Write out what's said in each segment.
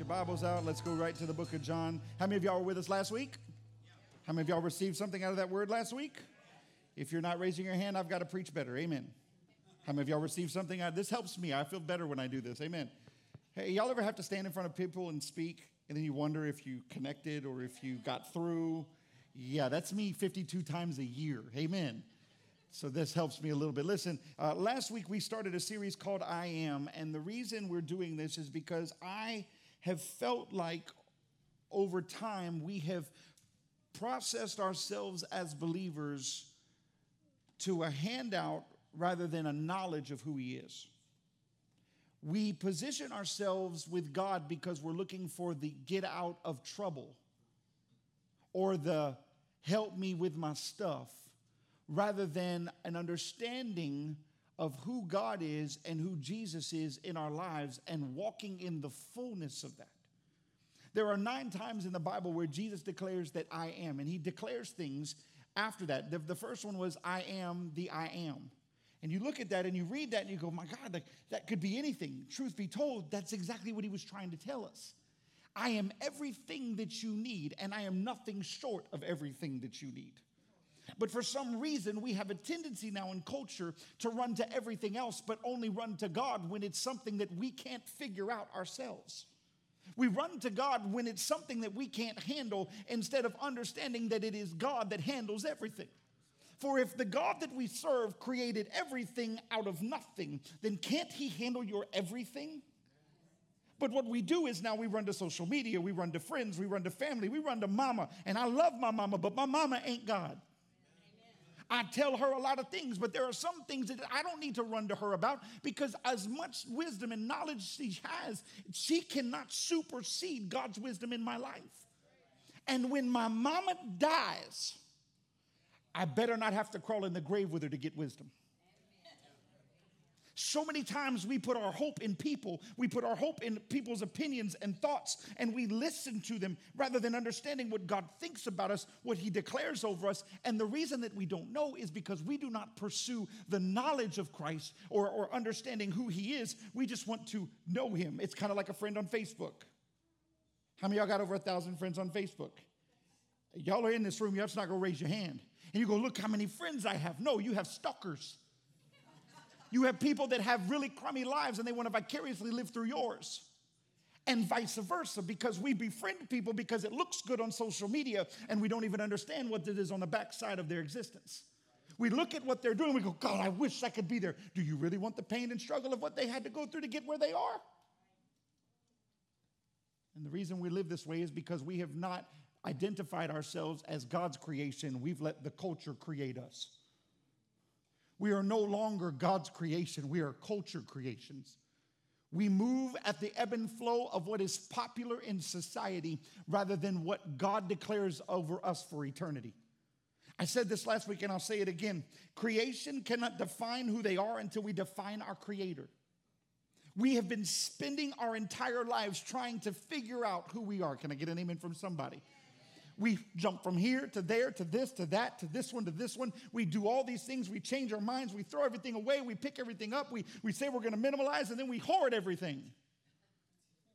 your Bibles out. Let's go right to the book of John. How many of y'all were with us last week? How many of y'all received something out of that word last week? If you're not raising your hand, I've got to preach better. Amen. How many of y'all received something out? This helps me. I feel better when I do this. Amen. Hey, y'all ever have to stand in front of people and speak, and then you wonder if you connected or if you got through? Yeah, that's me 52 times a year. Amen. So this helps me a little bit. Listen, uh, last week we started a series called I Am, and the reason we're doing this is because I have felt like over time we have processed ourselves as believers to a handout rather than a knowledge of who He is. We position ourselves with God because we're looking for the get out of trouble or the help me with my stuff rather than an understanding of who God is and who Jesus is in our lives and walking in the fullness of that. There are nine times in the Bible where Jesus declares that I am, and he declares things after that. The, the first one was, I am the I am. And you look at that and you read that and you go, my God, like, that could be anything. Truth be told, that's exactly what he was trying to tell us. I am everything that you need, and I am nothing short of everything that you need. But for some reason, we have a tendency now in culture to run to everything else, but only run to God when it's something that we can't figure out ourselves. We run to God when it's something that we can't handle instead of understanding that it is God that handles everything. For if the God that we serve created everything out of nothing, then can't He handle your everything? But what we do is now we run to social media, we run to friends, we run to family, we run to mama. And I love my mama, but my mama ain't God. I tell her a lot of things, but there are some things that I don't need to run to her about because, as much wisdom and knowledge she has, she cannot supersede God's wisdom in my life. And when my mama dies, I better not have to crawl in the grave with her to get wisdom. So many times we put our hope in people, we put our hope in people's opinions and thoughts, and we listen to them rather than understanding what God thinks about us, what He declares over us. And the reason that we don't know is because we do not pursue the knowledge of Christ or, or understanding who He is. We just want to know Him. It's kind of like a friend on Facebook. How many y'all got over a thousand friends on Facebook? Y'all are in this room, you're just not gonna raise your hand. And you go, look how many friends I have. No, you have stalkers. You have people that have really crummy lives and they want to vicariously live through yours. And vice versa, because we befriend people because it looks good on social media and we don't even understand what it is on the backside of their existence. We look at what they're doing, we go, God, I wish I could be there. Do you really want the pain and struggle of what they had to go through to get where they are? And the reason we live this way is because we have not identified ourselves as God's creation, we've let the culture create us. We are no longer God's creation, we are culture creations. We move at the ebb and flow of what is popular in society rather than what God declares over us for eternity. I said this last week and I'll say it again. Creation cannot define who they are until we define our Creator. We have been spending our entire lives trying to figure out who we are. Can I get an amen from somebody? We jump from here to there to this to that to this one to this one. We do all these things. We change our minds. We throw everything away. We pick everything up. We, we say we're going to minimalize and then we hoard everything.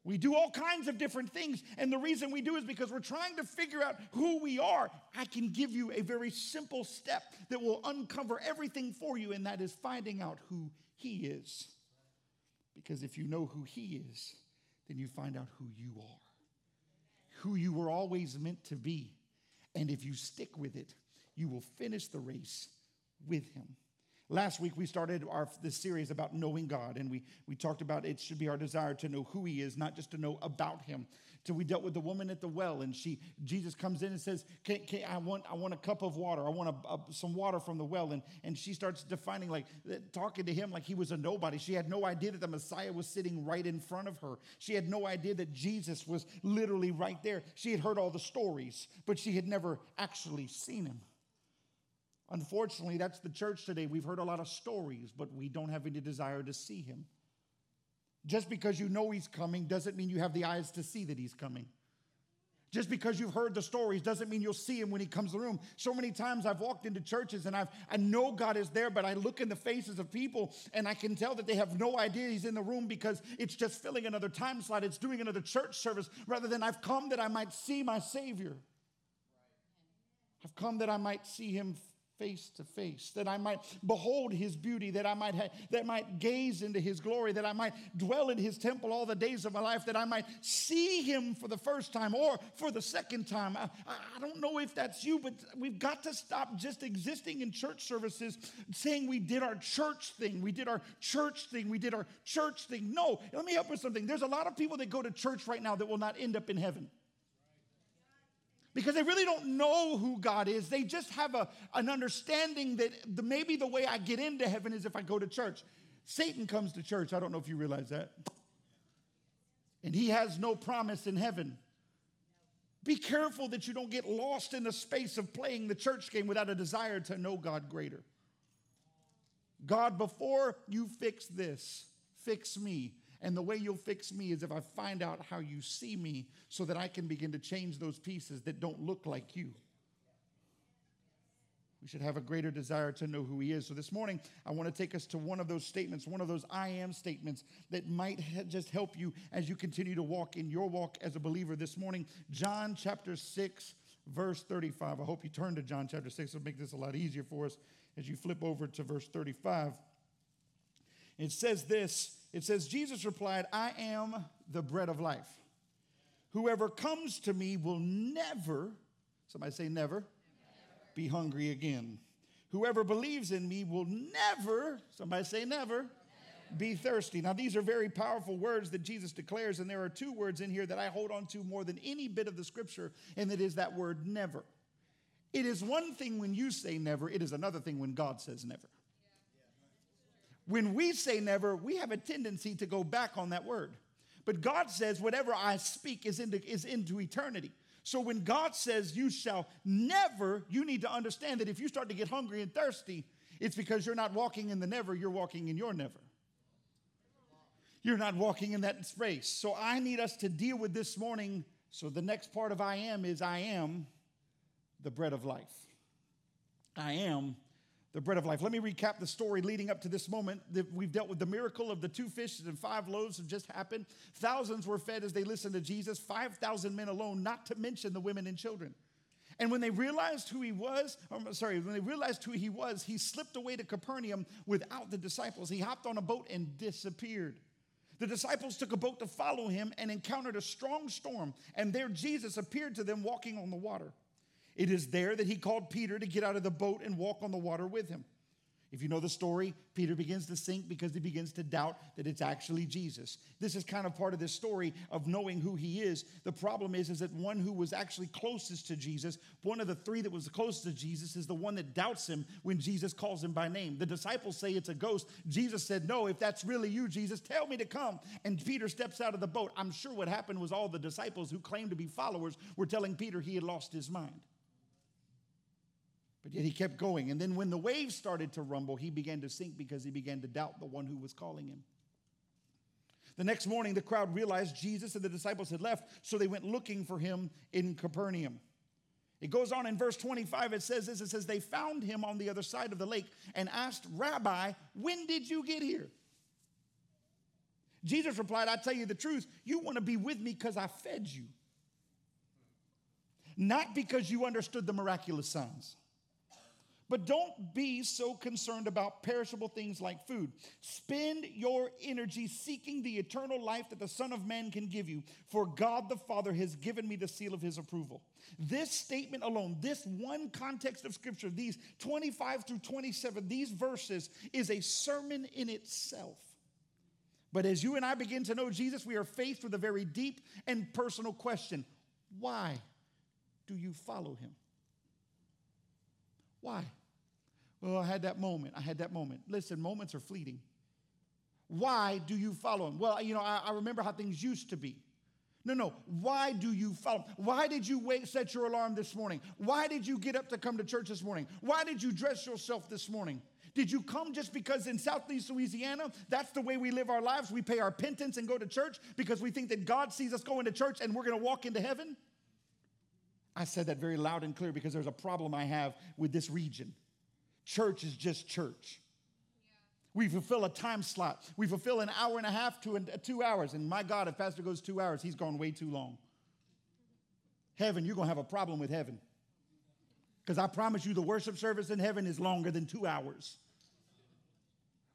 We do all kinds of different things. And the reason we do is because we're trying to figure out who we are. I can give you a very simple step that will uncover everything for you, and that is finding out who He is. Because if you know who He is, then you find out who you are who you were always meant to be. And if you stick with it, you will finish the race with him. Last week we started our this series about knowing God, and we we talked about it should be our desire to know who He is, not just to know about Him. So we dealt with the woman at the well, and she Jesus comes in and says, can, can, "I want I want a cup of water. I want a, a, some water from the well." And and she starts defining like eh, talking to him like he was a nobody. She had no idea that the Messiah was sitting right in front of her. She had no idea that Jesus was literally right there. She had heard all the stories, but she had never actually seen him. Unfortunately, that's the church today. We've heard a lot of stories, but we don't have any desire to see him. Just because you know he's coming doesn't mean you have the eyes to see that he's coming. Just because you've heard the stories doesn't mean you'll see him when he comes to the room. So many times I've walked into churches and I've, I know God is there, but I look in the faces of people and I can tell that they have no idea he's in the room because it's just filling another time slot. It's doing another church service rather than I've come that I might see my Savior. I've come that I might see him face to face, that I might behold his beauty, that I might ha- that might gaze into his glory, that I might dwell in his temple all the days of my life, that I might see him for the first time or for the second time. I, I don't know if that's you, but we've got to stop just existing in church services saying we did our church thing, we did our church thing, we did our church thing. No, let me help with something. There's a lot of people that go to church right now that will not end up in heaven because they really don't know who God is. They just have a, an understanding that the, maybe the way I get into heaven is if I go to church. Satan comes to church. I don't know if you realize that. And he has no promise in heaven. Be careful that you don't get lost in the space of playing the church game without a desire to know God greater. God, before you fix this, fix me and the way you'll fix me is if I find out how you see me so that I can begin to change those pieces that don't look like you. We should have a greater desire to know who He is. So this morning, I want to take us to one of those statements, one of those I am statements that might just help you as you continue to walk in your walk as a believer. This morning, John chapter 6, verse 35. I hope you turn to John chapter 6. It'll make this a lot easier for us as you flip over to verse 35. It says this it says, Jesus replied, I am the bread of life. Whoever comes to me will never, somebody say never, never. be hungry again. Whoever believes in me will never, somebody say never, never, be thirsty. Now, these are very powerful words that Jesus declares, and there are two words in here that I hold on to more than any bit of the scripture, and it is that word never. It is one thing when you say never, it is another thing when God says never. When we say never, we have a tendency to go back on that word. But God says, whatever I speak is into, is into eternity. So when God says, you shall never, you need to understand that if you start to get hungry and thirsty, it's because you're not walking in the never, you're walking in your never. You're not walking in that space. So I need us to deal with this morning. So the next part of I am is I am the bread of life. I am the bread of life. Let me recap the story leading up to this moment. We've dealt with the miracle of the two fishes and five loaves have just happened. Thousands were fed as they listened to Jesus, 5,000 men alone, not to mention the women and children. And when they realized who he was, I'm sorry, when they realized who he was, he slipped away to Capernaum without the disciples. He hopped on a boat and disappeared. The disciples took a boat to follow him and encountered a strong storm, and there Jesus appeared to them walking on the water. It is there that he called Peter to get out of the boat and walk on the water with him. If you know the story, Peter begins to sink because he begins to doubt that it's actually Jesus. This is kind of part of this story of knowing who he is. The problem is, is that one who was actually closest to Jesus, one of the three that was closest to Jesus, is the one that doubts him when Jesus calls him by name. The disciples say it's a ghost. Jesus said, No, if that's really you, Jesus, tell me to come. And Peter steps out of the boat. I'm sure what happened was all the disciples who claimed to be followers were telling Peter he had lost his mind. But yet he kept going. And then when the waves started to rumble, he began to sink because he began to doubt the one who was calling him. The next morning, the crowd realized Jesus and the disciples had left, so they went looking for him in Capernaum. It goes on in verse 25, it says this it says, They found him on the other side of the lake and asked, Rabbi, when did you get here? Jesus replied, I tell you the truth, you want to be with me because I fed you, not because you understood the miraculous signs. But don't be so concerned about perishable things like food. Spend your energy seeking the eternal life that the Son of Man can give you, for God the Father has given me the seal of his approval. This statement alone, this one context of Scripture, these 25 through 27, these verses, is a sermon in itself. But as you and I begin to know Jesus, we are faced with a very deep and personal question Why do you follow him? Why? Well, I had that moment. I had that moment. Listen, moments are fleeting. Why do you follow him? Well, you know, I, I remember how things used to be. No, no. Why do you follow? Why did you set your alarm this morning? Why did you get up to come to church this morning? Why did you dress yourself this morning? Did you come just because in Southeast Louisiana, that's the way we live our lives? We pay our penance and go to church because we think that God sees us going to church and we're going to walk into heaven? I said that very loud and clear because there's a problem I have with this region. Church is just church. We fulfill a time slot. We fulfill an hour and a half to two hours. And my God, if Pastor goes two hours, he's gone way too long. Heaven, you're going to have a problem with heaven. Because I promise you, the worship service in heaven is longer than two hours.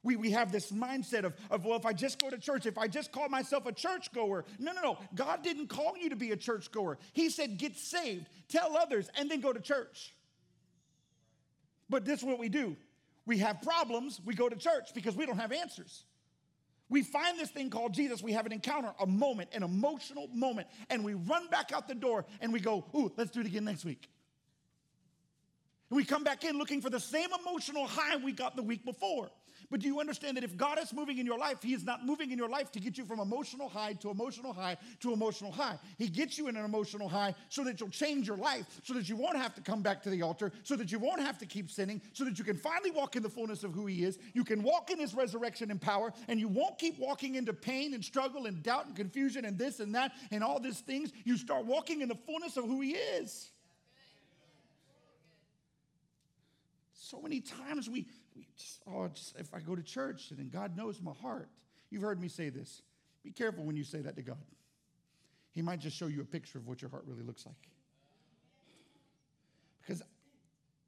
We, we have this mindset of, of, well, if I just go to church, if I just call myself a churchgoer. No, no, no. God didn't call you to be a churchgoer. He said, get saved, tell others, and then go to church. But this is what we do we have problems, we go to church because we don't have answers. We find this thing called Jesus, we have an encounter, a moment, an emotional moment, and we run back out the door and we go, ooh, let's do it again next week. And we come back in looking for the same emotional high we got the week before. But do you understand that if God is moving in your life, He is not moving in your life to get you from emotional high to emotional high to emotional high. He gets you in an emotional high so that you'll change your life, so that you won't have to come back to the altar, so that you won't have to keep sinning, so that you can finally walk in the fullness of who He is. You can walk in His resurrection and power, and you won't keep walking into pain and struggle and doubt and confusion and this and that and all these things. You start walking in the fullness of who He is. So many times we we just, oh, just, if I go to church, and then God knows my heart. You've heard me say this. Be careful when you say that to God. He might just show you a picture of what your heart really looks like. Because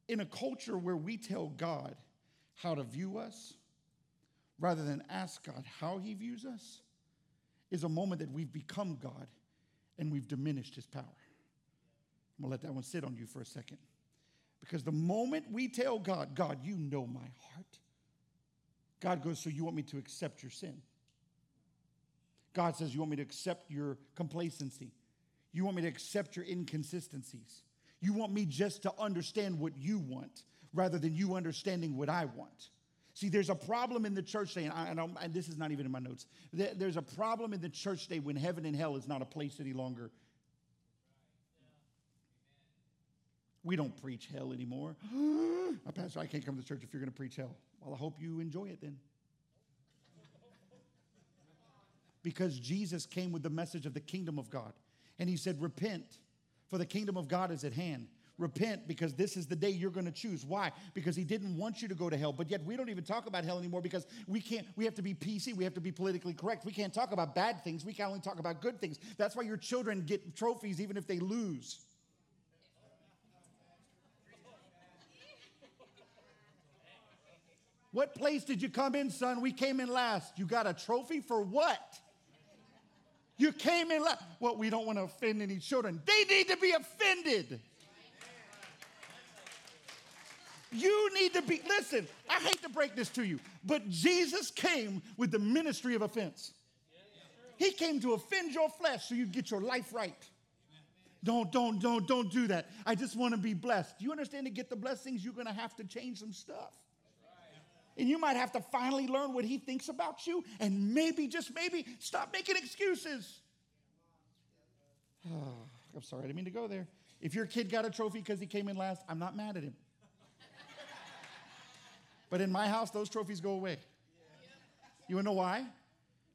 in a culture where we tell God how to view us, rather than ask God how he views us, is a moment that we've become God and we've diminished his power. I'm gonna let that one sit on you for a second. Because the moment we tell God, God, you know my heart, God goes, So you want me to accept your sin? God says, You want me to accept your complacency? You want me to accept your inconsistencies? You want me just to understand what you want rather than you understanding what I want. See, there's a problem in the church today, and, I, and this is not even in my notes. There's a problem in the church today when heaven and hell is not a place any longer We don't preach hell anymore. Pastor, I can't come to church if you're going to preach hell. Well, I hope you enjoy it then. Because Jesus came with the message of the kingdom of God. And he said, Repent, for the kingdom of God is at hand. Repent because this is the day you're going to choose. Why? Because he didn't want you to go to hell. But yet we don't even talk about hell anymore because we can't, we have to be PC, we have to be politically correct. We can't talk about bad things, we can only talk about good things. That's why your children get trophies even if they lose. What place did you come in, son? We came in last. You got a trophy for what? You came in last. Well, we don't want to offend any children. They need to be offended. You need to be, listen, I hate to break this to you, but Jesus came with the ministry of offense. He came to offend your flesh so you get your life right. Don't, don't, don't, don't do that. I just want to be blessed. Do you understand to get the blessings, you're going to have to change some stuff. And you might have to finally learn what he thinks about you and maybe, just maybe, stop making excuses. Oh, I'm sorry, I didn't mean to go there. If your kid got a trophy because he came in last, I'm not mad at him. but in my house, those trophies go away. You wanna know why?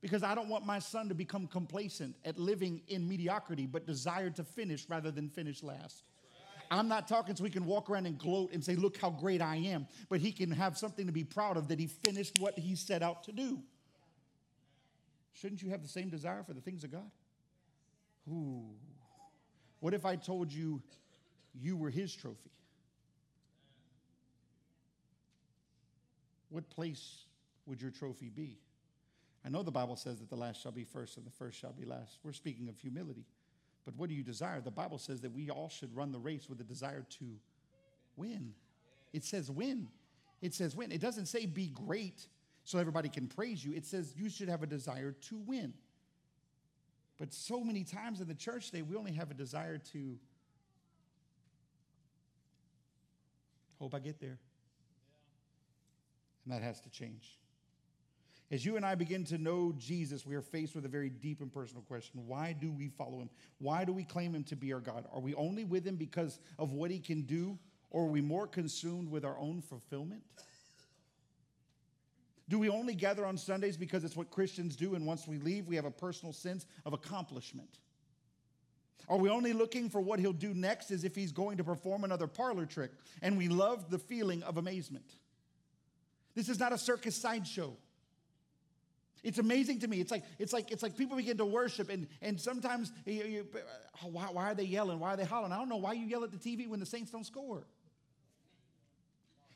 Because I don't want my son to become complacent at living in mediocrity, but desire to finish rather than finish last. I'm not talking so he can walk around and gloat and say, Look how great I am, but he can have something to be proud of that he finished what he set out to do. Shouldn't you have the same desire for the things of God? Ooh. What if I told you you were his trophy? What place would your trophy be? I know the Bible says that the last shall be first and the first shall be last. We're speaking of humility. But what do you desire? The Bible says that we all should run the race with a desire to win. It says win. It says win. It doesn't say be great so everybody can praise you. It says you should have a desire to win. But so many times in the church today, we only have a desire to hope I get there. And that has to change. As you and I begin to know Jesus, we are faced with a very deep and personal question. Why do we follow him? Why do we claim him to be our God? Are we only with him because of what he can do, or are we more consumed with our own fulfillment? Do we only gather on Sundays because it's what Christians do, and once we leave, we have a personal sense of accomplishment? Are we only looking for what he'll do next as if he's going to perform another parlor trick? And we love the feeling of amazement. This is not a circus sideshow. It's amazing to me. It's like it's like it's like people begin to worship, and and sometimes you, you, why, why are they yelling? Why are they hollering? I don't know why you yell at the TV when the Saints don't score.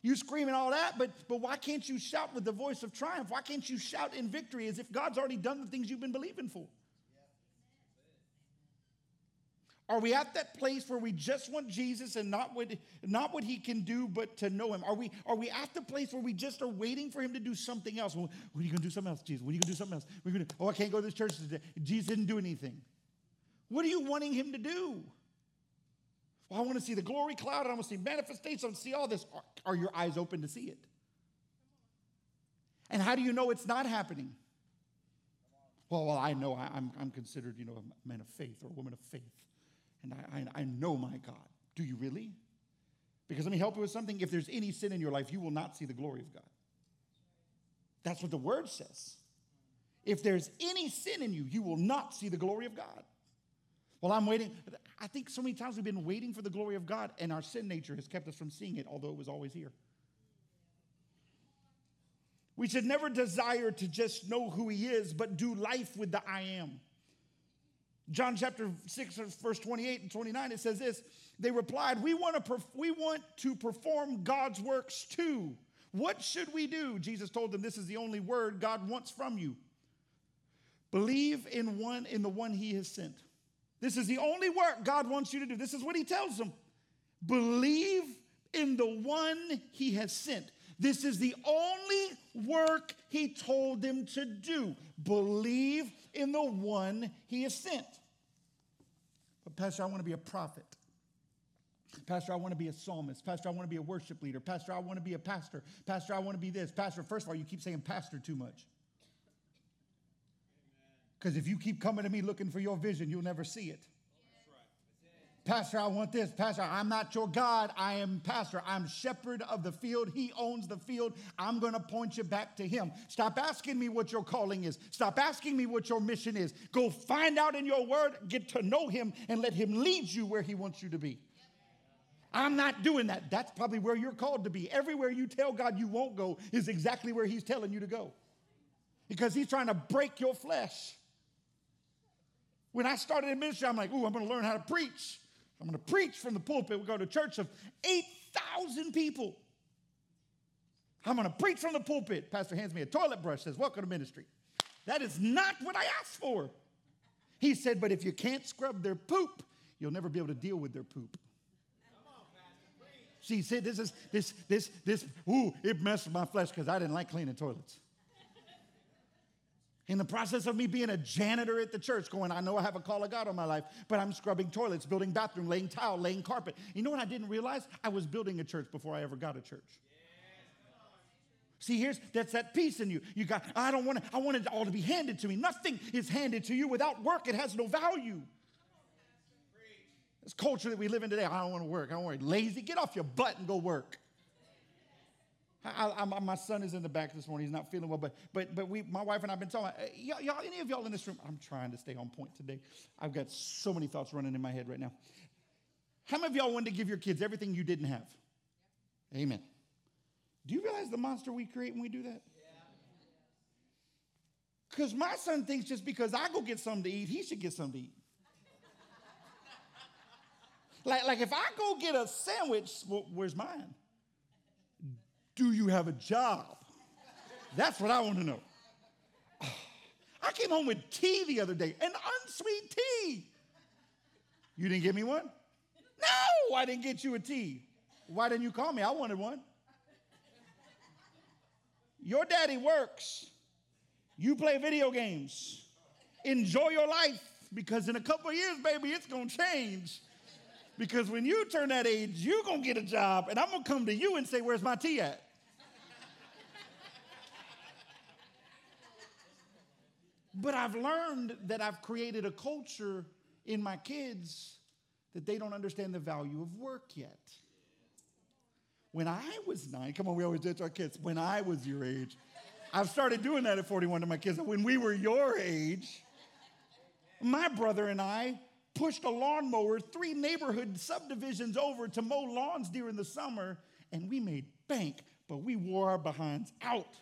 You screaming all that, but but why can't you shout with the voice of triumph? Why can't you shout in victory as if God's already done the things you've been believing for? Are we at that place where we just want Jesus and not what, not what he can do, but to know him? Are we, are we at the place where we just are waiting for him to do something else? Well, when are you going to do something else, Jesus? When are you going to do something else? We're gonna, oh, I can't go to this church today. Jesus didn't do anything. What are you wanting him to do? Well, I want to see the glory cloud. I want to see manifestation. I want to see all this. Are, are your eyes open to see it? And how do you know it's not happening? Well, well I know I, I'm, I'm considered, you know, a man of faith or a woman of faith and I, I, I know my God. Do you really? Because let me help you with something. If there's any sin in your life, you will not see the glory of God. That's what the word says. If there's any sin in you, you will not see the glory of God. Well, I'm waiting. I think so many times we've been waiting for the glory of God, and our sin nature has kept us from seeing it, although it was always here. We should never desire to just know who He is, but do life with the I am. John chapter 6, verse 28 and 29, it says this They replied, We want to, perf- we want to perform God's works too. What should we do? Jesus told them, This is the only word God wants from you. Believe in one in the one he has sent. This is the only work God wants you to do. This is what he tells them. Believe in the one he has sent. This is the only work he told them to do. Believe in the one he has sent. But, Pastor, I want to be a prophet. Pastor, I want to be a psalmist. Pastor, I want to be a worship leader. Pastor, I want to be a pastor. Pastor, I want to be this. Pastor, first of all, you keep saying pastor too much. Because if you keep coming to me looking for your vision, you'll never see it. Pastor, I want this. Pastor, I'm not your God. I am pastor. I'm shepherd of the field. He owns the field. I'm going to point you back to him. Stop asking me what your calling is. Stop asking me what your mission is. Go find out in your word, get to know him, and let him lead you where he wants you to be. I'm not doing that. That's probably where you're called to be. Everywhere you tell God you won't go is exactly where he's telling you to go. Because he's trying to break your flesh. When I started in ministry, I'm like, ooh, I'm going to learn how to preach. I'm going to preach from the pulpit. We go to a church of 8,000 people. I'm going to preach from the pulpit. Pastor hands me a toilet brush, says, Welcome to ministry. That is not what I asked for. He said, But if you can't scrub their poop, you'll never be able to deal with their poop. She said, This is, this, this, this, ooh, it messed my flesh because I didn't like cleaning toilets. In the process of me being a janitor at the church, going, I know I have a call of God on my life, but I'm scrubbing toilets, building bathroom, laying tile, laying carpet. You know what I didn't realize? I was building a church before I ever got a church. See, here's that's that peace in you. You got, I don't want to, I want it all to be handed to me. Nothing is handed to you without work. It has no value. This culture that we live in today, I don't want to work. I don't to lazy. Get off your butt and go work. I, I, my son is in the back this morning. He's not feeling well, but but but we, my wife and I've been talking. Uh, y'all, y'all, any of y'all in this room? I'm trying to stay on point today. I've got so many thoughts running in my head right now. How many of y'all wanted to give your kids everything you didn't have? Amen. Do you realize the monster we create when we do that? Because my son thinks just because I go get something to eat, he should get something to eat. like, like if I go get a sandwich, well, where's mine? Do you have a job? That's what I want to know. I came home with tea the other day, an unsweet tea. You didn't give me one? No, I didn't get you a tea. Why didn't you call me? I wanted one. Your daddy works. You play video games. Enjoy your life because in a couple of years, baby, it's going to change. Because when you turn that age, you're going to get a job, and I'm going to come to you and say, Where's my tea at? But I've learned that I've created a culture in my kids that they don't understand the value of work yet. When I was nine, come on, we always do it to our kids. When I was your age, I've started doing that at 41 to my kids. When we were your age, my brother and I pushed a lawnmower three neighborhood subdivisions over to mow lawns during the summer, and we made bank, but we wore our behinds out.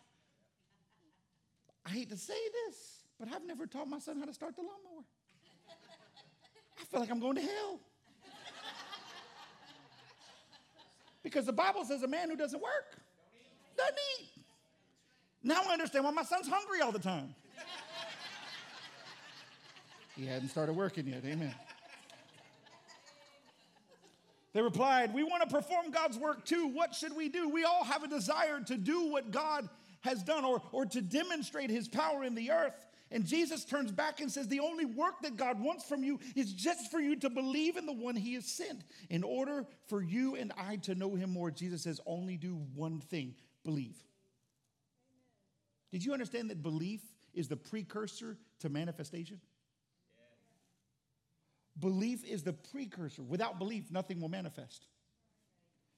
I hate to say this, but I've never taught my son how to start the lawnmower. I feel like I'm going to hell. Because the Bible says a man who doesn't work doesn't eat. Now I understand why my son's hungry all the time. he hadn't started working yet. Amen. They replied, We want to perform God's work too. What should we do? We all have a desire to do what God has done or, or to demonstrate his power in the earth. And Jesus turns back and says, The only work that God wants from you is just for you to believe in the one he has sent. In order for you and I to know him more, Jesus says, Only do one thing believe. Did you understand that belief is the precursor to manifestation? Belief is the precursor. Without belief, nothing will manifest.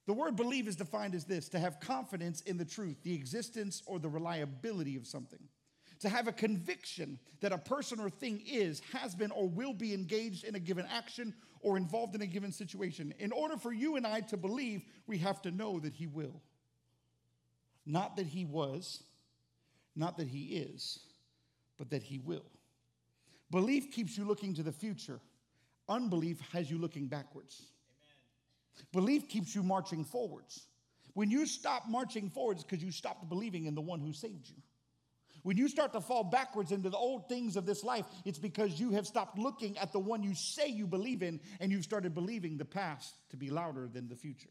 The word believe is defined as this to have confidence in the truth, the existence or the reliability of something. To have a conviction that a person or thing is, has been, or will be engaged in a given action or involved in a given situation. In order for you and I to believe, we have to know that He will. Not that He was, not that He is, but that He will. Belief keeps you looking to the future, unbelief has you looking backwards. Belief keeps you marching forwards. When you stop marching forwards, because you stopped believing in the one who saved you. When you start to fall backwards into the old things of this life, it's because you have stopped looking at the one you say you believe in and you've started believing the past to be louder than the future.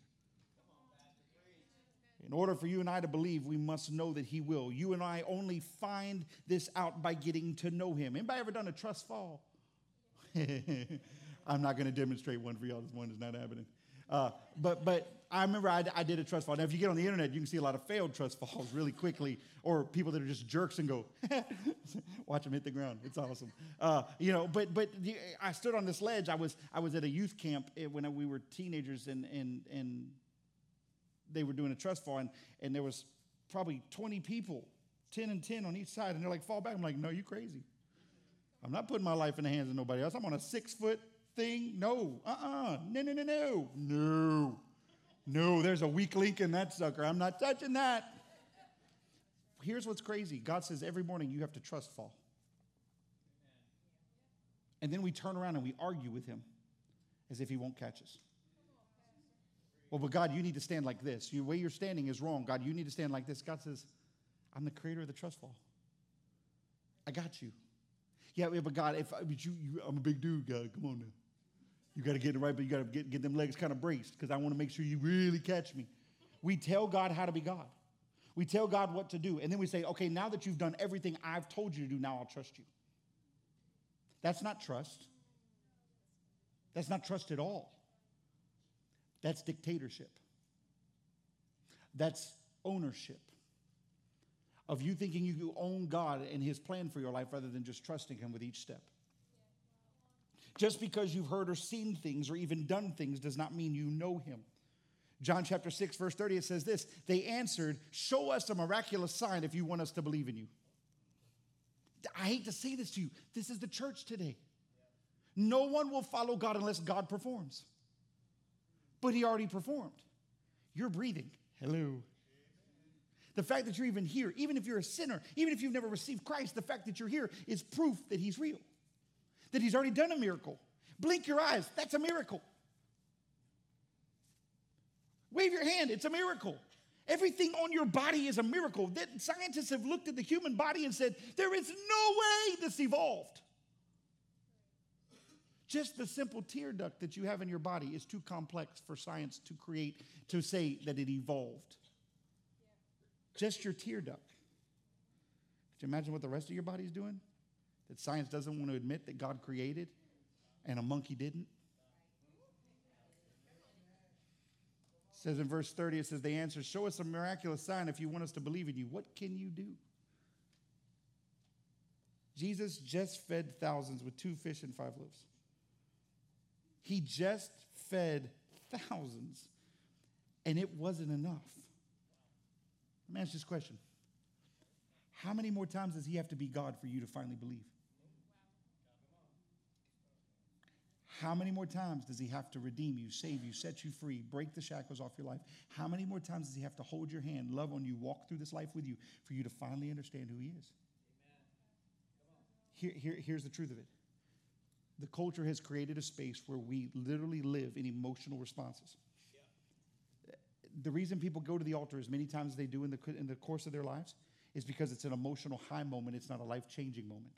In order for you and I to believe, we must know that He will. You and I only find this out by getting to know Him. Anybody ever done a trust fall? I'm not going to demonstrate one for y'all this one is not happening. Uh, but but I remember I, I, did a trust fall. Now, if you get on the internet, you can see a lot of failed trust falls really quickly, or people that are just jerks and go, watch them hit the ground. It's awesome. Uh, you know, but but I stood on this ledge. I was I was at a youth camp eh, when we were teenagers, and and and they were doing a trust fall, and, and there was probably 20 people, 10 and 10 on each side, and they're like, fall back. I'm like, no, you crazy. I'm not putting my life in the hands of nobody else. I'm on a six foot thing? No. Uh uh No, no, no, no. No. No, there's a weak link in that sucker. I'm not touching that. Here's what's crazy God says every morning you have to trust fall. And then we turn around and we argue with him as if he won't catch us. Well, but God, you need to stand like this. The way you're standing is wrong. God, you need to stand like this. God says, I'm the creator of the trust fall. I got you. Yeah, but God, if but you, you, I'm a big dude, God, come on now. You got to get it right, but you got to get, get them legs kind of braced because I want to make sure you really catch me. We tell God how to be God. We tell God what to do. And then we say, okay, now that you've done everything I've told you to do, now I'll trust you. That's not trust. That's not trust at all. That's dictatorship. That's ownership of you thinking you own God and His plan for your life rather than just trusting Him with each step. Just because you've heard or seen things or even done things does not mean you know him. John chapter 6, verse 30, it says this They answered, Show us a miraculous sign if you want us to believe in you. I hate to say this to you. This is the church today. No one will follow God unless God performs. But He already performed. You're breathing. Hello. The fact that you're even here, even if you're a sinner, even if you've never received Christ, the fact that you're here is proof that He's real that he's already done a miracle. Blink your eyes, that's a miracle. Wave your hand, it's a miracle. Everything on your body is a miracle. That scientists have looked at the human body and said, there is no way this evolved. Just the simple tear duct that you have in your body is too complex for science to create, to say that it evolved. Just your tear duct. Could you imagine what the rest of your body is doing? That science doesn't want to admit that God created and a monkey didn't? It says in verse 30, it says, They answered, Show us a miraculous sign if you want us to believe in you. What can you do? Jesus just fed thousands with two fish and five loaves. He just fed thousands, and it wasn't enough. Let me ask this question How many more times does he have to be God for you to finally believe? How many more times does he have to redeem you, save you, set you free, break the shackles off your life? How many more times does he have to hold your hand, love on you, walk through this life with you for you to finally understand who he is? Here, here, here's the truth of it the culture has created a space where we literally live in emotional responses. The reason people go to the altar as many times as they do in the, in the course of their lives is because it's an emotional high moment, it's not a life changing moment.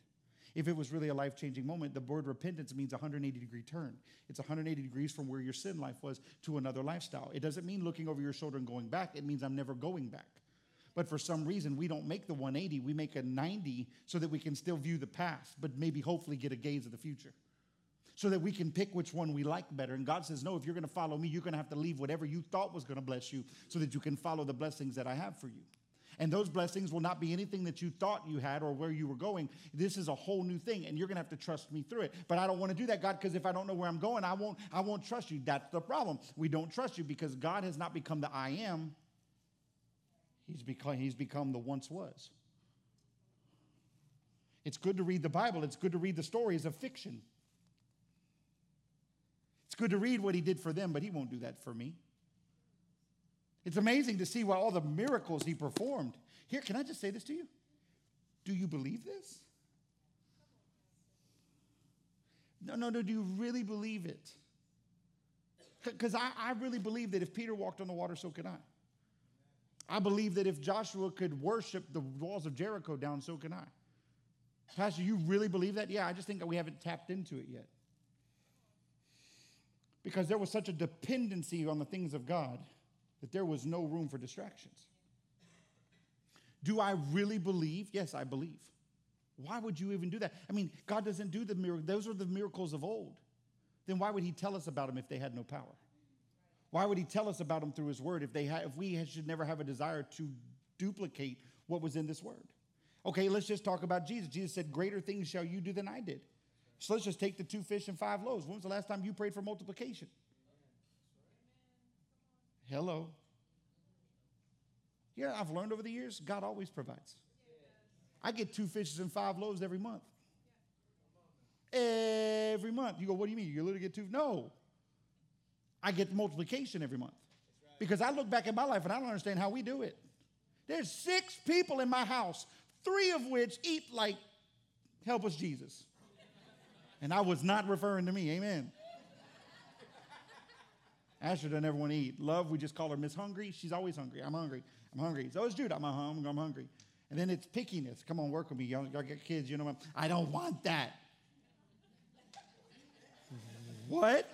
If it was really a life changing moment, the word repentance means 180 degree turn. It's 180 degrees from where your sin life was to another lifestyle. It doesn't mean looking over your shoulder and going back, it means I'm never going back. But for some reason, we don't make the 180, we make a 90 so that we can still view the past, but maybe hopefully get a gaze of the future. So that we can pick which one we like better. And God says, No, if you're going to follow me, you're going to have to leave whatever you thought was going to bless you so that you can follow the blessings that I have for you. And those blessings will not be anything that you thought you had or where you were going. This is a whole new thing, and you're gonna have to trust me through it. But I don't want to do that, God, because if I don't know where I'm going, I won't, I won't trust you. That's the problem. We don't trust you because God has not become the I am. He's become, he's become the once was. It's good to read the Bible, it's good to read the stories of fiction. It's good to read what he did for them, but he won't do that for me. It's amazing to see what all the miracles he performed. Here, can I just say this to you? Do you believe this? No, no, no. Do you really believe it? Because I, I really believe that if Peter walked on the water, so could I. I believe that if Joshua could worship the walls of Jericho down, so can I. Pastor, you really believe that? Yeah, I just think that we haven't tapped into it yet. Because there was such a dependency on the things of God that there was no room for distractions. Do I really believe? Yes, I believe. Why would you even do that? I mean, God doesn't do the miracles, those are the miracles of old. Then why would He tell us about them if they had no power? Why would He tell us about them through His Word if, they ha- if we should never have a desire to duplicate what was in this Word? Okay, let's just talk about Jesus. Jesus said, Greater things shall you do than I did. So let's just take the two fish and five loaves. When was the last time you prayed for multiplication? Hello. Yeah, I've learned over the years, God always provides. I get two fishes and five loaves every month. Every month. You go, what do you mean? You literally get two? No. I get multiplication every month. Because I look back at my life and I don't understand how we do it. There's six people in my house, three of which eat like help us Jesus. And I was not referring to me. Amen. Asher doesn't ever want to eat. Love, we just call her Miss Hungry. She's always hungry. I'm hungry. I'm hungry. So is Jude. I'm, hungry. I'm hungry. And then it's pickiness. Come on, work with me. Y'all, y'all get kids, you know. what? I don't want that. what?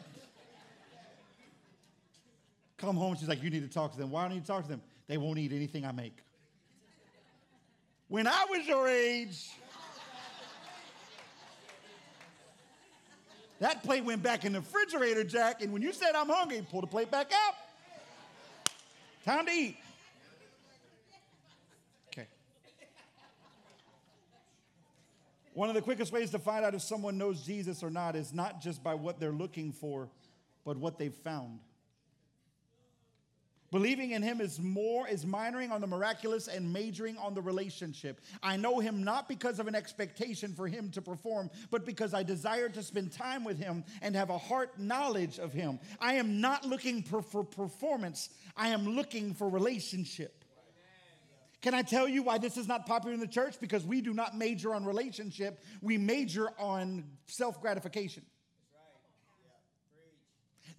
Come home. She's like, you need to talk to them. Why don't you talk to them? They won't eat anything I make. When I was your age, That plate went back in the refrigerator, Jack, and when you said I'm hungry, pull the plate back out. Time to eat. Okay. One of the quickest ways to find out if someone knows Jesus or not is not just by what they're looking for, but what they've found. Believing in him is more, is minoring on the miraculous and majoring on the relationship. I know him not because of an expectation for him to perform, but because I desire to spend time with him and have a heart knowledge of him. I am not looking for, for performance, I am looking for relationship. Can I tell you why this is not popular in the church? Because we do not major on relationship, we major on self gratification.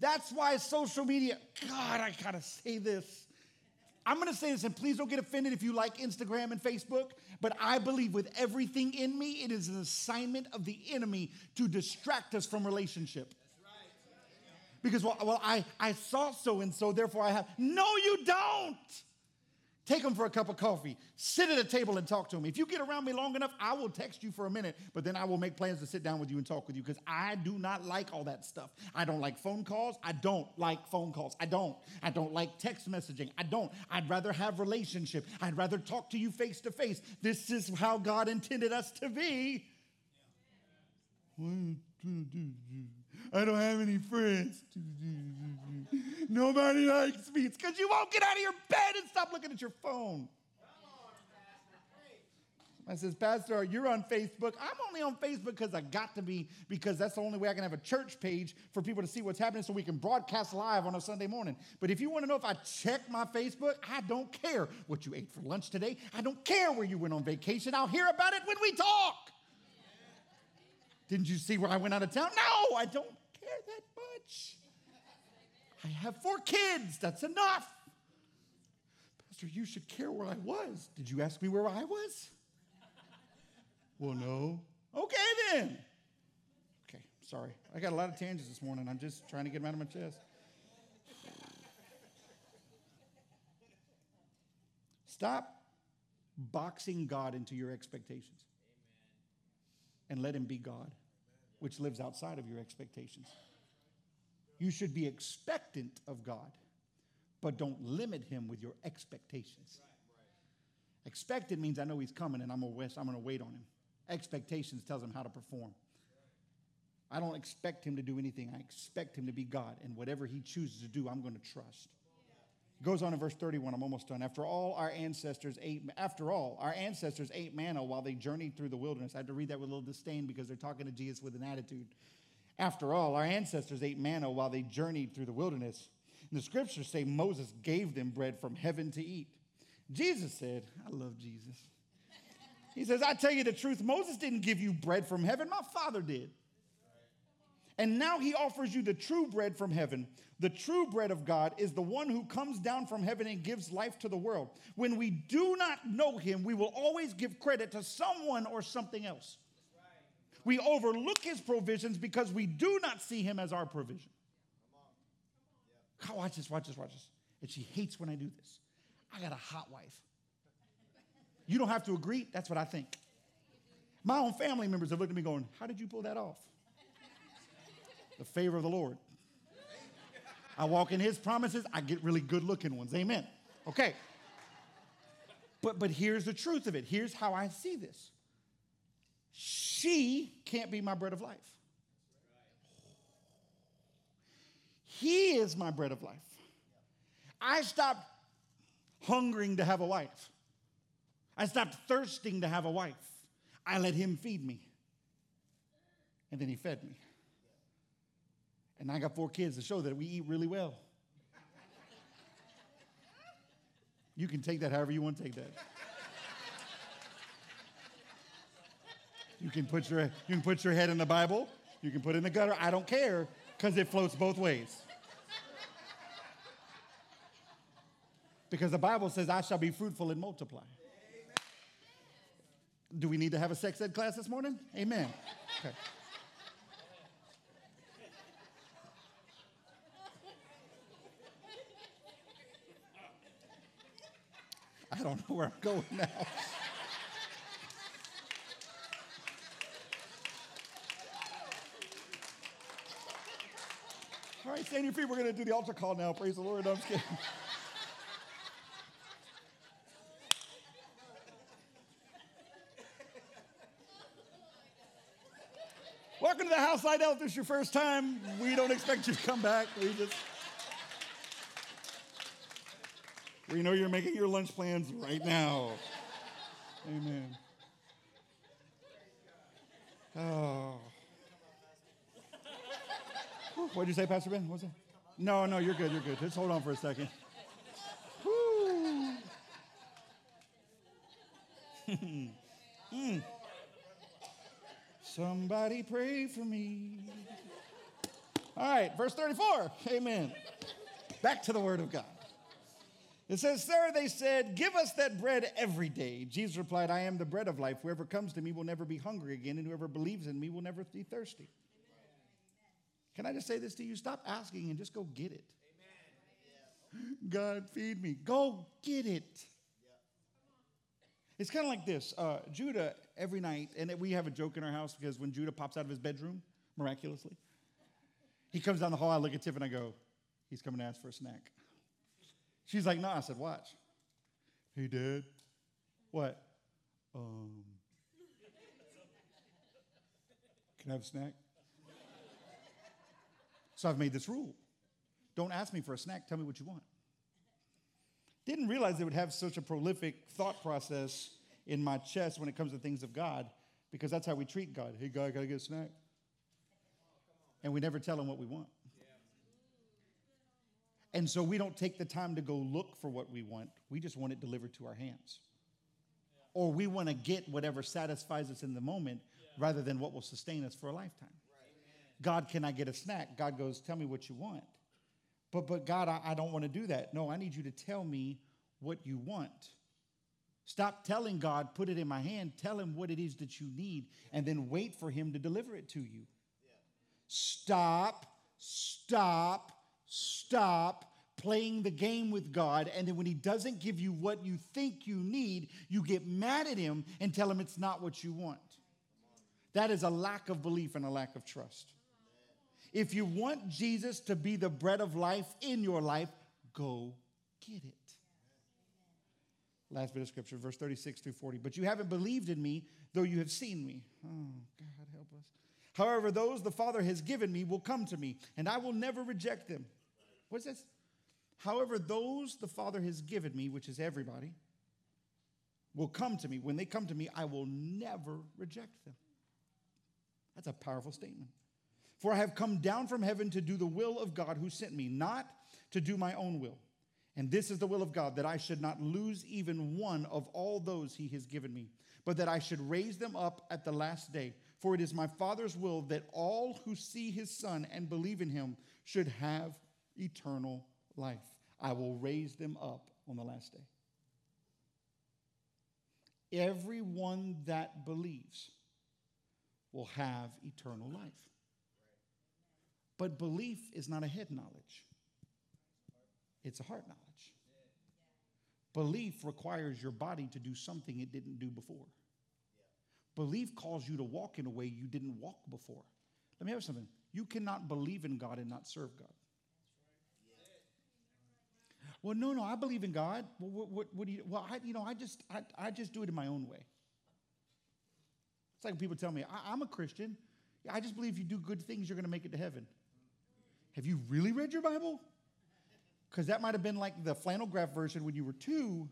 That's why social media, God, I gotta say this. I'm gonna say this, and please don't get offended if you like Instagram and Facebook, but I believe with everything in me, it is an assignment of the enemy to distract us from relationship. Because, well, well I, I saw so and so, therefore I have. No, you don't. Take them for a cup of coffee. Sit at a table and talk to them. If you get around me long enough, I will text you for a minute, but then I will make plans to sit down with you and talk with you because I do not like all that stuff. I don't like phone calls. I don't like phone calls. I don't. I don't like text messaging. I don't. I'd rather have relationship. I'd rather talk to you face to face. This is how God intended us to be. I don't have any friends. Nobody likes me. It's because you won't get out of your bed and stop looking at your phone. I says, Pastor, you're on Facebook. I'm only on Facebook because I got to be, because that's the only way I can have a church page for people to see what's happening so we can broadcast live on a Sunday morning. But if you want to know if I check my Facebook, I don't care what you ate for lunch today. I don't care where you went on vacation. I'll hear about it when we talk. Didn't you see where I went out of town? No, I don't care that much. I have four kids. That's enough. Pastor, you should care where I was. Did you ask me where I was? Well, no. Okay, then. Okay, sorry. I got a lot of tangents this morning. I'm just trying to get them out of my chest. Stop boxing God into your expectations and let Him be God, which lives outside of your expectations. You should be expectant of God, but don't limit Him with your expectations. Expected means I know He's coming and I'm gonna wait, I'm gonna wait on Him. Expectations tells Him how to perform. I don't expect Him to do anything. I expect Him to be God, and whatever He chooses to do, I'm gonna trust. Goes on in verse 31, I'm almost done. After all, our ancestors ate, after all, our ancestors ate manna while they journeyed through the wilderness. I had to read that with a little disdain because they're talking to Jesus with an attitude. After all, our ancestors ate manna while they journeyed through the wilderness. And the scriptures say Moses gave them bread from heaven to eat. Jesus said, I love Jesus. He says, I tell you the truth, Moses didn't give you bread from heaven, my father did. And now he offers you the true bread from heaven. The true bread of God is the one who comes down from heaven and gives life to the world. When we do not know him, we will always give credit to someone or something else. We overlook his provisions because we do not see him as our provision. God, watch this, watch this, watch this. And she hates when I do this. I got a hot wife. You don't have to agree. That's what I think. My own family members have looked at me going, How did you pull that off? The favor of the Lord. I walk in his promises, I get really good looking ones. Amen. Okay. But, but here's the truth of it. Here's how I see this. She can't be my bread of life. He is my bread of life. I stopped hungering to have a wife. I stopped thirsting to have a wife. I let him feed me. And then he fed me. And I got four kids to show that we eat really well. You can take that however you want to take that. You can put your, you can put your head in the Bible. You can put it in the gutter. I don't care because it floats both ways. Because the Bible says, I shall be fruitful and multiply. Do we need to have a sex ed class this morning? Amen. Okay. I don't know where I'm going now. All right, stand your feet. We're going to do the altar call now. Praise the Lord. No, I'm just kidding. Welcome to the house light out. If this is your first time, we don't expect you to come back. We just we know you're making your lunch plans right now. Amen. Oh. What did you say, Pastor Ben? What's that? No, no, you're good. You're good. Just hold on for a second. mm. Somebody pray for me. All right, verse 34. Amen. Back to the word of God. It says, Sir, they said, Give us that bread every day. Jesus replied, I am the bread of life. Whoever comes to me will never be hungry again, and whoever believes in me will never be thirsty. Can I just say this to you? Stop asking and just go get it. Amen. God, feed me. Go get it. It's kind of like this uh, Judah, every night, and we have a joke in our house because when Judah pops out of his bedroom, miraculously, he comes down the hall. I look at Tiff and I go, He's coming to ask for a snack. She's like, No. I said, Watch. Hey, Dad. What? Um, can I have a snack? So I've made this rule. Don't ask me for a snack, tell me what you want. Didn't realize they would have such a prolific thought process in my chest when it comes to things of God because that's how we treat God. Hey, God, gotta get a snack. And we never tell him what we want. And so we don't take the time to go look for what we want. We just want it delivered to our hands. Or we want to get whatever satisfies us in the moment rather than what will sustain us for a lifetime. God, can I get a snack? God goes, Tell me what you want. But, but God, I, I don't want to do that. No, I need you to tell me what you want. Stop telling God, put it in my hand, tell him what it is that you need, and then wait for him to deliver it to you. Stop, stop, stop playing the game with God. And then when he doesn't give you what you think you need, you get mad at him and tell him it's not what you want. That is a lack of belief and a lack of trust. If you want Jesus to be the bread of life in your life, go get it. Last bit of scripture, verse 36 through 40. But you haven't believed in me, though you have seen me. Oh, God, help us. However, those the Father has given me will come to me, and I will never reject them. What's this? However, those the Father has given me, which is everybody, will come to me. When they come to me, I will never reject them. That's a powerful statement. For I have come down from heaven to do the will of God who sent me, not to do my own will. And this is the will of God, that I should not lose even one of all those he has given me, but that I should raise them up at the last day. For it is my Father's will that all who see his Son and believe in him should have eternal life. I will raise them up on the last day. Everyone that believes will have eternal life. But belief is not a head knowledge, it's a heart knowledge. Belief requires your body to do something it didn't do before. Belief calls you to walk in a way you didn't walk before. Let me have something. You cannot believe in God and not serve God. Well, no, no, I believe in God. Well, what, what, what do you? Well, I, you know, I just, I, I just do it in my own way. It's like people tell me, I, I'm a Christian. I just believe if you do good things, you're going to make it to heaven. Have you really read your Bible? Because that might have been like the flannel graph version when you were two,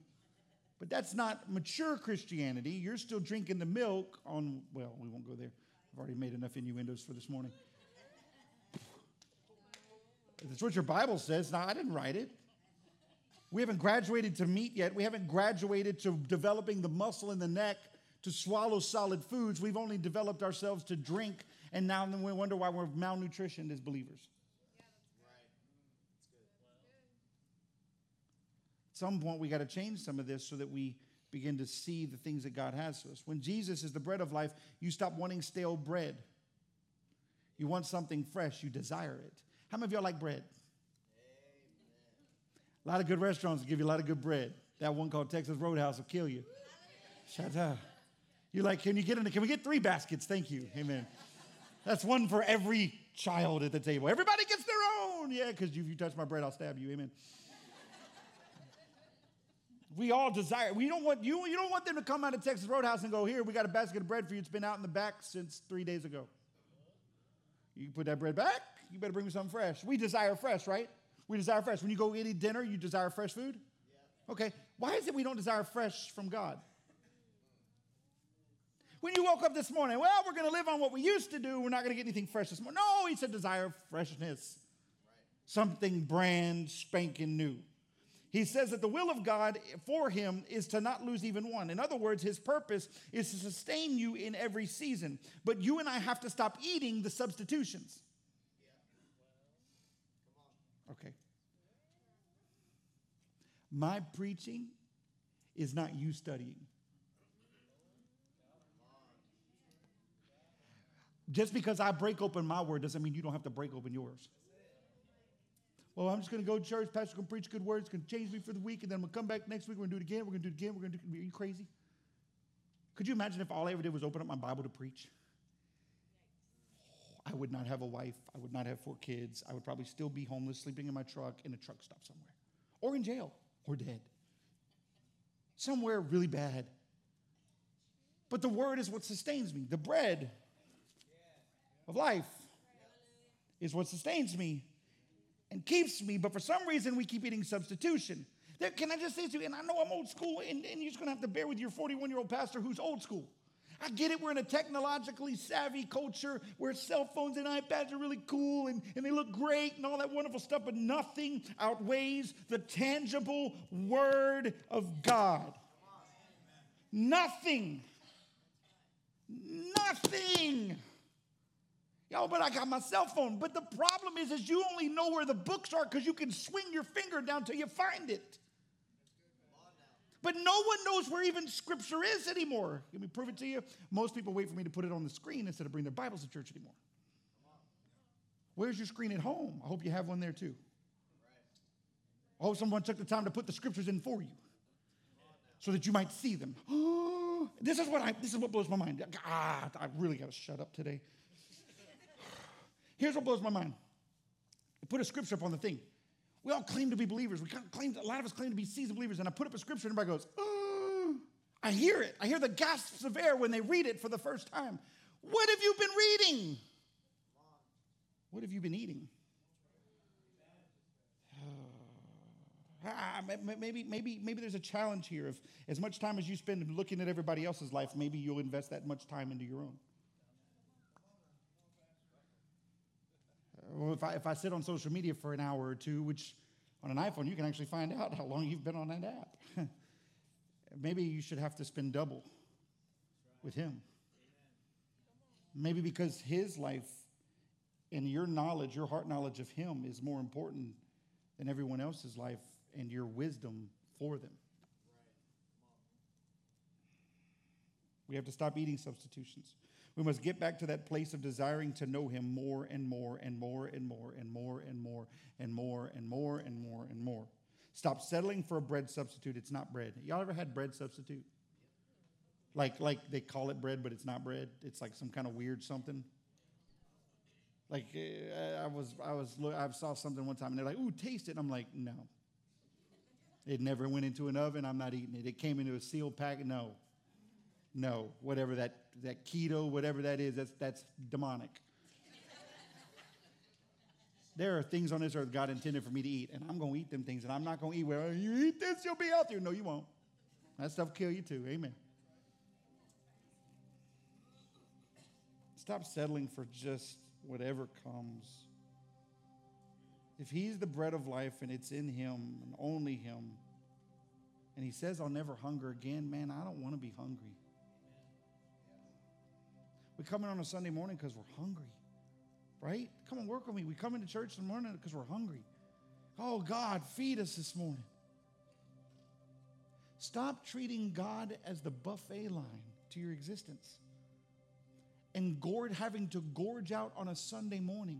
but that's not mature Christianity. You're still drinking the milk on, well, we won't go there. I've already made enough innuendos for this morning. That's what your Bible says. Now, I didn't write it. We haven't graduated to meat yet. We haven't graduated to developing the muscle in the neck to swallow solid foods. We've only developed ourselves to drink, and now we wonder why we're malnutritioned as believers. At some point, we got to change some of this so that we begin to see the things that God has for us. When Jesus is the bread of life, you stop wanting stale bread. You want something fresh, you desire it. How many of y'all like bread? A lot of good restaurants will give you a lot of good bread. That one called Texas Roadhouse will kill you. Shut up. You're like, can you get in? Can we get three baskets? Thank you. Amen. That's one for every child at the table. Everybody gets their own. Yeah, because if you touch my bread, I'll stab you. Amen. We all desire. We don't want you. You don't want them to come out of Texas Roadhouse and go, "Here, we got a basket of bread for you. It's been out in the back since three days ago." You put that bread back. You better bring me something fresh. We desire fresh, right? We desire fresh. When you go eat dinner, you desire fresh food. Okay. Why is it we don't desire fresh from God? When you woke up this morning, well, we're going to live on what we used to do. We're not going to get anything fresh this morning. No, he said desire freshness, something brand spanking new. He says that the will of God for him is to not lose even one. In other words, his purpose is to sustain you in every season. But you and I have to stop eating the substitutions. Okay. My preaching is not you studying. Just because I break open my word doesn't mean you don't have to break open yours. Well, I'm just going to go to church. Pastor can preach good words. can change me for the week. And then I'm going to come back next week. We're going to do it again. We're going to do it again. We're going to do it. Are you crazy? Could you imagine if all I ever did was open up my Bible to preach? I would not have a wife. I would not have four kids. I would probably still be homeless, sleeping in my truck in a truck stop somewhere, or in jail, or dead. Somewhere really bad. But the word is what sustains me. The bread of life is what sustains me and keeps me, but for some reason we keep eating substitution. There, can I just say to you, and I know I'm old school, and, and you're just gonna have to bear with your 41 year old pastor who's old school. I get it, we're in a technologically savvy culture where cell phones and iPads are really cool and, and they look great and all that wonderful stuff, but nothing outweighs the tangible Word of God. Nothing. Nothing. Yo, but I got my cell phone. But the problem is, is you only know where the books are because you can swing your finger down till you find it. But no one knows where even scripture is anymore. Let me prove it to you. Most people wait for me to put it on the screen instead of bring their Bibles to church anymore. Where's your screen at home? I hope you have one there too. I hope someone took the time to put the scriptures in for you so that you might see them. this is what I this is what blows my mind. Ah, I really gotta shut up today. Here's what blows my mind. I put a scripture up on the thing. We all claim to be believers. We claim, a lot of us claim to be seasoned believers. And I put up a scripture and everybody goes, oh. I hear it. I hear the gasps of air when they read it for the first time. What have you been reading? What have you been eating? Ah, maybe, maybe, maybe there's a challenge here. If as much time as you spend looking at everybody else's life, maybe you'll invest that much time into your own. Well, if I, if I sit on social media for an hour or two, which on an iPhone you can actually find out how long you've been on that app, maybe you should have to spend double with Him. Maybe because His life and your knowledge, your heart knowledge of Him, is more important than everyone else's life and your wisdom for them. We have to stop eating substitutions. We must get back to that place of desiring to know Him more and more and more and more and more and more and more and more and more and more. Stop settling for a bread substitute. It's not bread. Y'all ever had bread substitute? Like, like they call it bread, but it's not bread. It's like some kind of weird something. Like uh, I was, I was, I saw something one time, and they're like, "Ooh, taste it." And I'm like, "No." It never went into an oven. I'm not eating it. It came into a sealed packet. No, no, whatever that, that keto, whatever that is, that's, that's demonic. there are things on this earth God intended for me to eat, and I'm going to eat them things, and I'm not going to eat, well, you eat this, you'll be there. No, you won't. That stuff kill you too. Amen. Stop settling for just whatever comes. If He's the bread of life and it's in Him and only Him, and He says, I'll never hunger again, man, I don't want to be hungry. We come in on a Sunday morning because we're hungry, right? Come and work with me. We come into church in the morning because we're hungry. Oh, God, feed us this morning. Stop treating God as the buffet line to your existence and gourd, having to gorge out on a Sunday morning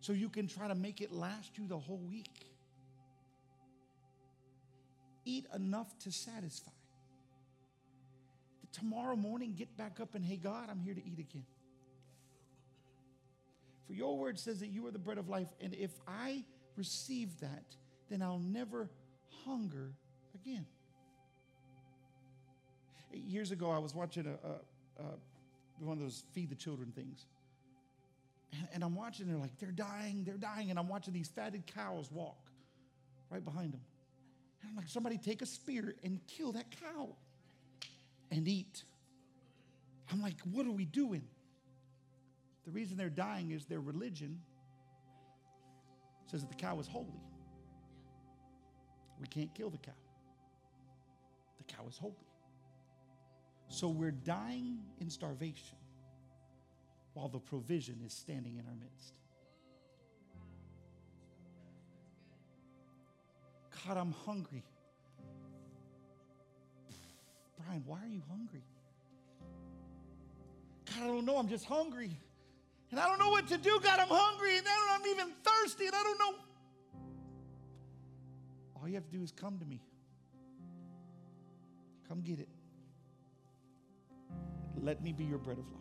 so you can try to make it last you the whole week. Eat enough to satisfy tomorrow morning get back up and, hey, God, I'm here to eat again. For your word says that you are the bread of life. And if I receive that, then I'll never hunger again. Years ago, I was watching a, a, a one of those feed the children things. And, and I'm watching, they're like, they're dying, they're dying. And I'm watching these fatted cows walk right behind them. And I'm like, somebody take a spear and kill that cow and eat. I'm like, what are we doing? The reason they're dying is their religion says that the cow is holy. We can't kill the cow. The cow is holy. So we're dying in starvation while the provision is standing in our midst. God, I'm hungry. Brian, why are you hungry? God, I don't know. I'm just hungry. And I don't know what to do. God, I'm hungry. And I'm even thirsty. And I don't know. All you have to do is come to me. Come get it. Let me be your bread of life.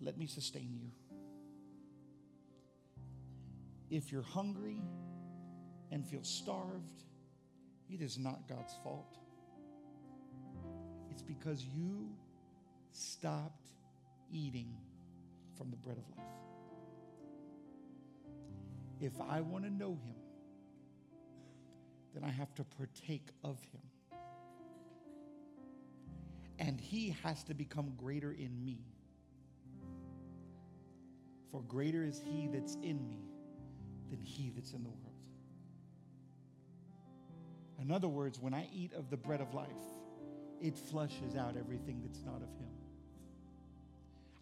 Let me sustain you. If you're hungry and feel starved, it is not God's fault. It's because you stopped eating from the bread of life. If I want to know Him, then I have to partake of him. And he has to become greater in me. For greater is he that's in me than he that's in the world. In other words, when I eat of the bread of life, it flushes out everything that's not of him.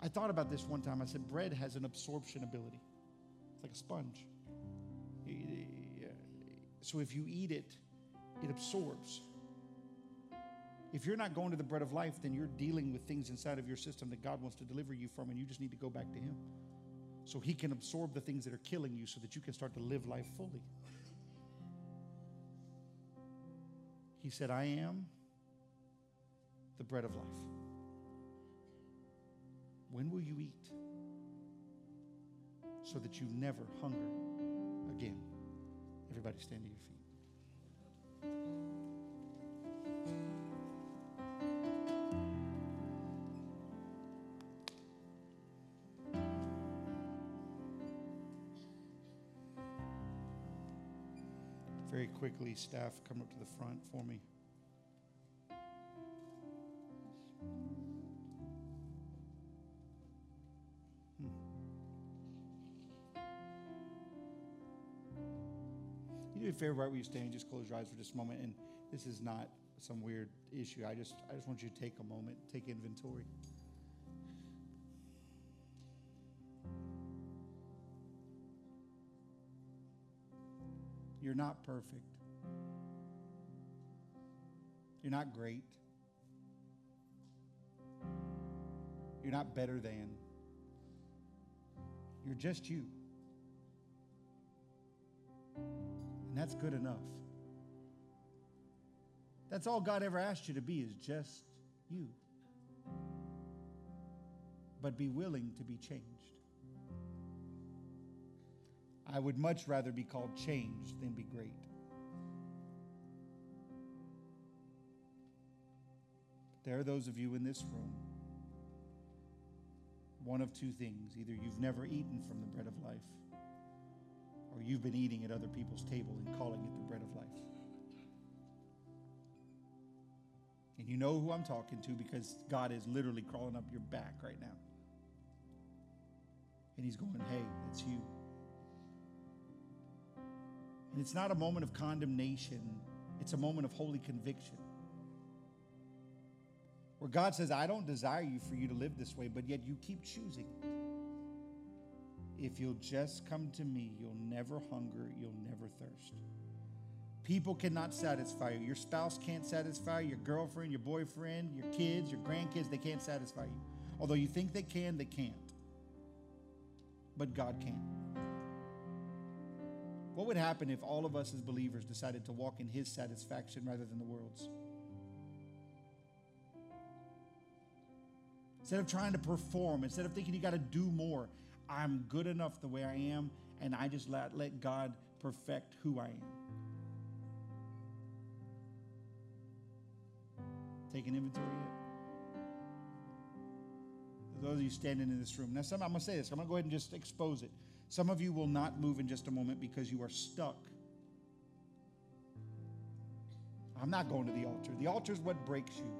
I thought about this one time. I said, bread has an absorption ability, it's like a sponge. So if you eat it, it absorbs. If you're not going to the bread of life, then you're dealing with things inside of your system that God wants to deliver you from, and you just need to go back to Him. So He can absorb the things that are killing you so that you can start to live life fully. He said, I am the bread of life. When will you eat? So that you never hunger again. Everybody stand to your feet. Quickly, staff, come up to the front for me. Hmm. You do a favor right where you stand, just close your eyes for just a moment. And this is not some weird issue. I just I just want you to take a moment, take inventory. You're not perfect. You're not great. You're not better than. You're just you. And that's good enough. That's all God ever asked you to be is just you. But be willing to be changed. I would much rather be called changed than be great. There are those of you in this room, one of two things either you've never eaten from the bread of life, or you've been eating at other people's table and calling it the bread of life. And you know who I'm talking to because God is literally crawling up your back right now. And He's going, hey, that's you. And it's not a moment of condemnation, it's a moment of holy conviction. Where God says, I don't desire you for you to live this way, but yet you keep choosing. If you'll just come to me, you'll never hunger, you'll never thirst. People cannot satisfy you. Your spouse can't satisfy you. Your girlfriend, your boyfriend, your kids, your grandkids, they can't satisfy you. Although you think they can, they can't. But God can. What would happen if all of us as believers decided to walk in His satisfaction rather than the world's? Instead of trying to perform, instead of thinking you got to do more, I'm good enough the way I am, and I just let, let God perfect who I am. Taking inventory yet? Those of you standing in this room. Now, some, I'm going to say this. I'm going to go ahead and just expose it. Some of you will not move in just a moment because you are stuck. I'm not going to the altar. The altar is what breaks you.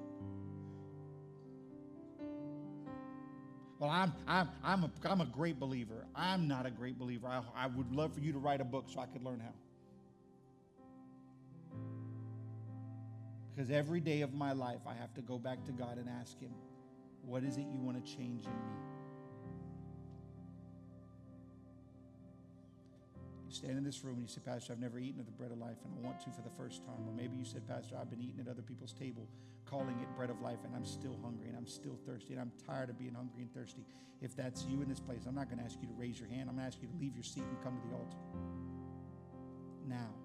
Well, I'm, I'm, I'm, a, I'm a great believer. I'm not a great believer. I, I would love for you to write a book so I could learn how. Because every day of my life, I have to go back to God and ask Him, What is it you want to change in me? Stand in this room and you say, Pastor, I've never eaten of the bread of life and I want to for the first time. Or maybe you said, Pastor, I've been eating at other people's table, calling it bread of life, and I'm still hungry and I'm still thirsty and I'm tired of being hungry and thirsty. If that's you in this place, I'm not going to ask you to raise your hand. I'm going to ask you to leave your seat and come to the altar. Now.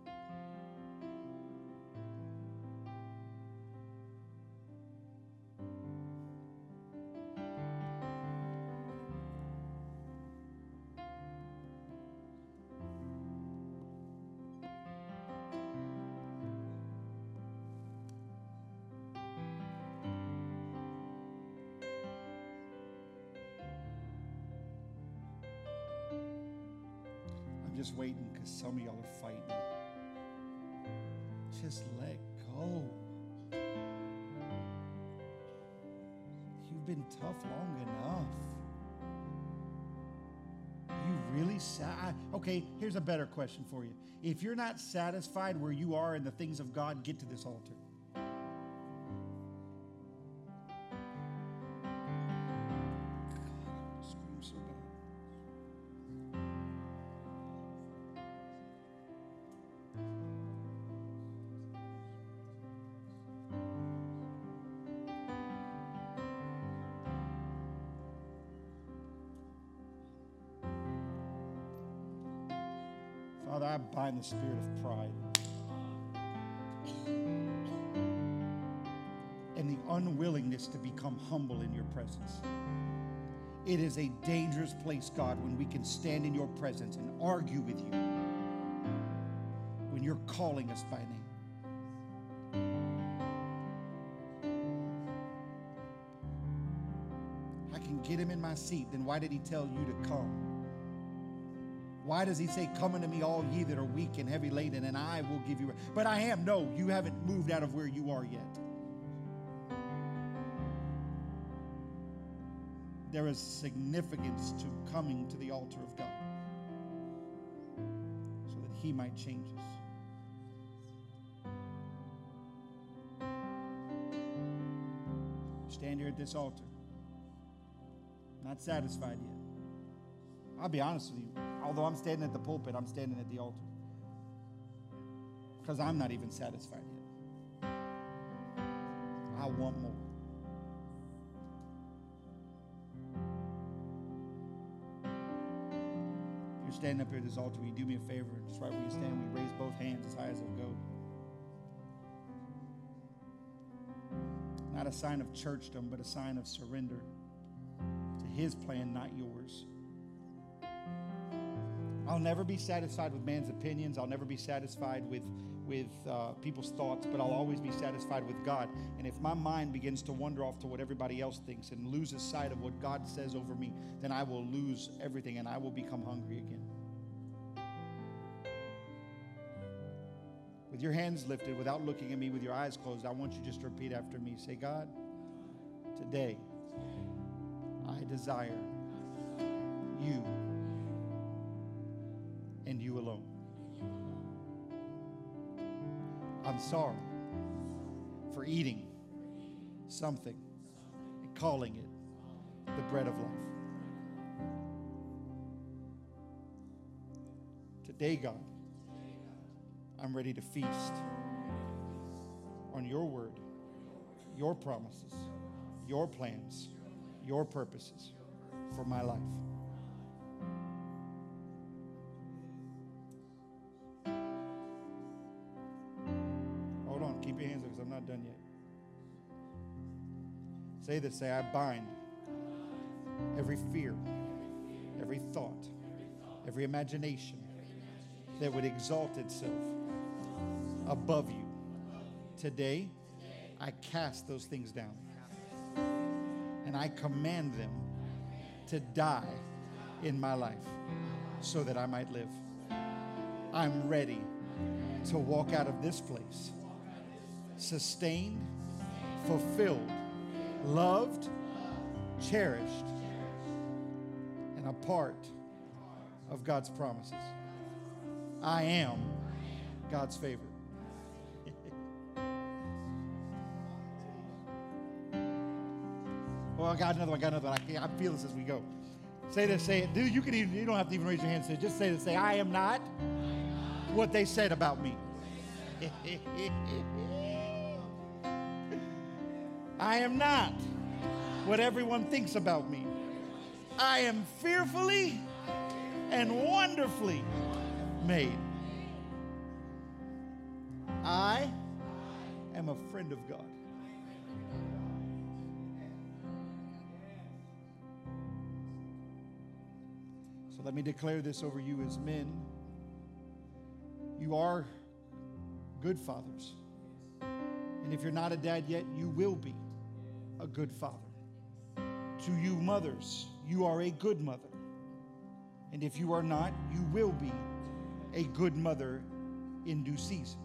Some of y'all are fighting. Just let go. You've been tough long enough. You really sad? Okay, here's a better question for you. If you're not satisfied where you are in the things of God, get to this altar. Father, I bind the spirit of pride and the unwillingness to become humble in your presence. It is a dangerous place, God, when we can stand in your presence and argue with you when you're calling us by name. I can get him in my seat, then why did he tell you to come? Why does he say, Come unto me, all ye that are weak and heavy laden, and I will give you rest? But I am. No, you haven't moved out of where you are yet. There is significance to coming to the altar of God so that he might change us. Stand here at this altar. Not satisfied yet. I'll be honest with you. Although I'm standing at the pulpit, I'm standing at the altar. Because I'm not even satisfied yet. I want more. If you're standing up here at this altar, will you do me a favor? Just right where you stand, we raise both hands as high as they'll go. Not a sign of churchdom, but a sign of surrender to his plan, not yours. I'll never be satisfied with man's opinions. I'll never be satisfied with, with uh, people's thoughts, but I'll always be satisfied with God. And if my mind begins to wander off to what everybody else thinks and loses sight of what God says over me, then I will lose everything and I will become hungry again. With your hands lifted, without looking at me, with your eyes closed, I want you just to repeat after me. Say, God, today I desire you and you alone. I'm sorry for eating something and calling it the bread of life. Today, God, I'm ready to feast on your word, your promises, your plans, your purposes for my life. Say this say, I bind every fear, every thought, every imagination that would exalt itself above you. Today, I cast those things down and I command them to die in my life so that I might live. I'm ready to walk out of this place sustained, fulfilled, loved, cherished, and a part of God's promises. I am God's favorite. well, I got another one. I got another one. I, I feel this as we go. Say this. Say it, dude. You can even. You don't have to even raise your hand. Say. Just say this. Say, I am not what they said about me. I am not what everyone thinks about me. I am fearfully and wonderfully made. I am a friend of God. So let me declare this over you as men. You are good fathers. And if you're not a dad yet, you will be a good father. To you, mothers, you are a good mother. And if you are not, you will be a good mother in due season.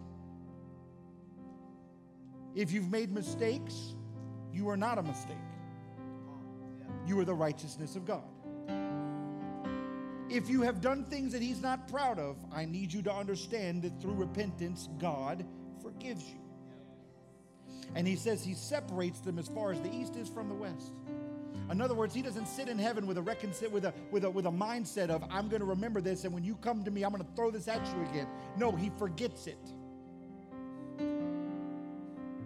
If you've made mistakes, you are not a mistake. You are the righteousness of God. If you have done things that He's not proud of, I need you to understand that through repentance, God forgives you. And He says He separates them as far as the east is from the west. In other words, He doesn't sit in heaven with a with a with a with a mindset of I'm going to remember this, and when you come to me, I'm going to throw this at you again. No, He forgets it.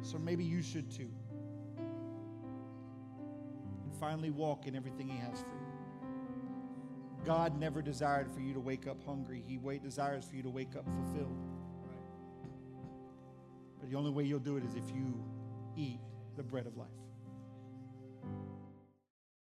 So maybe you should too. And finally walk in everything He has for you. God never desired for you to wake up hungry. He desires for you to wake up fulfilled. But the only way you'll do it is if you eat the bread of life.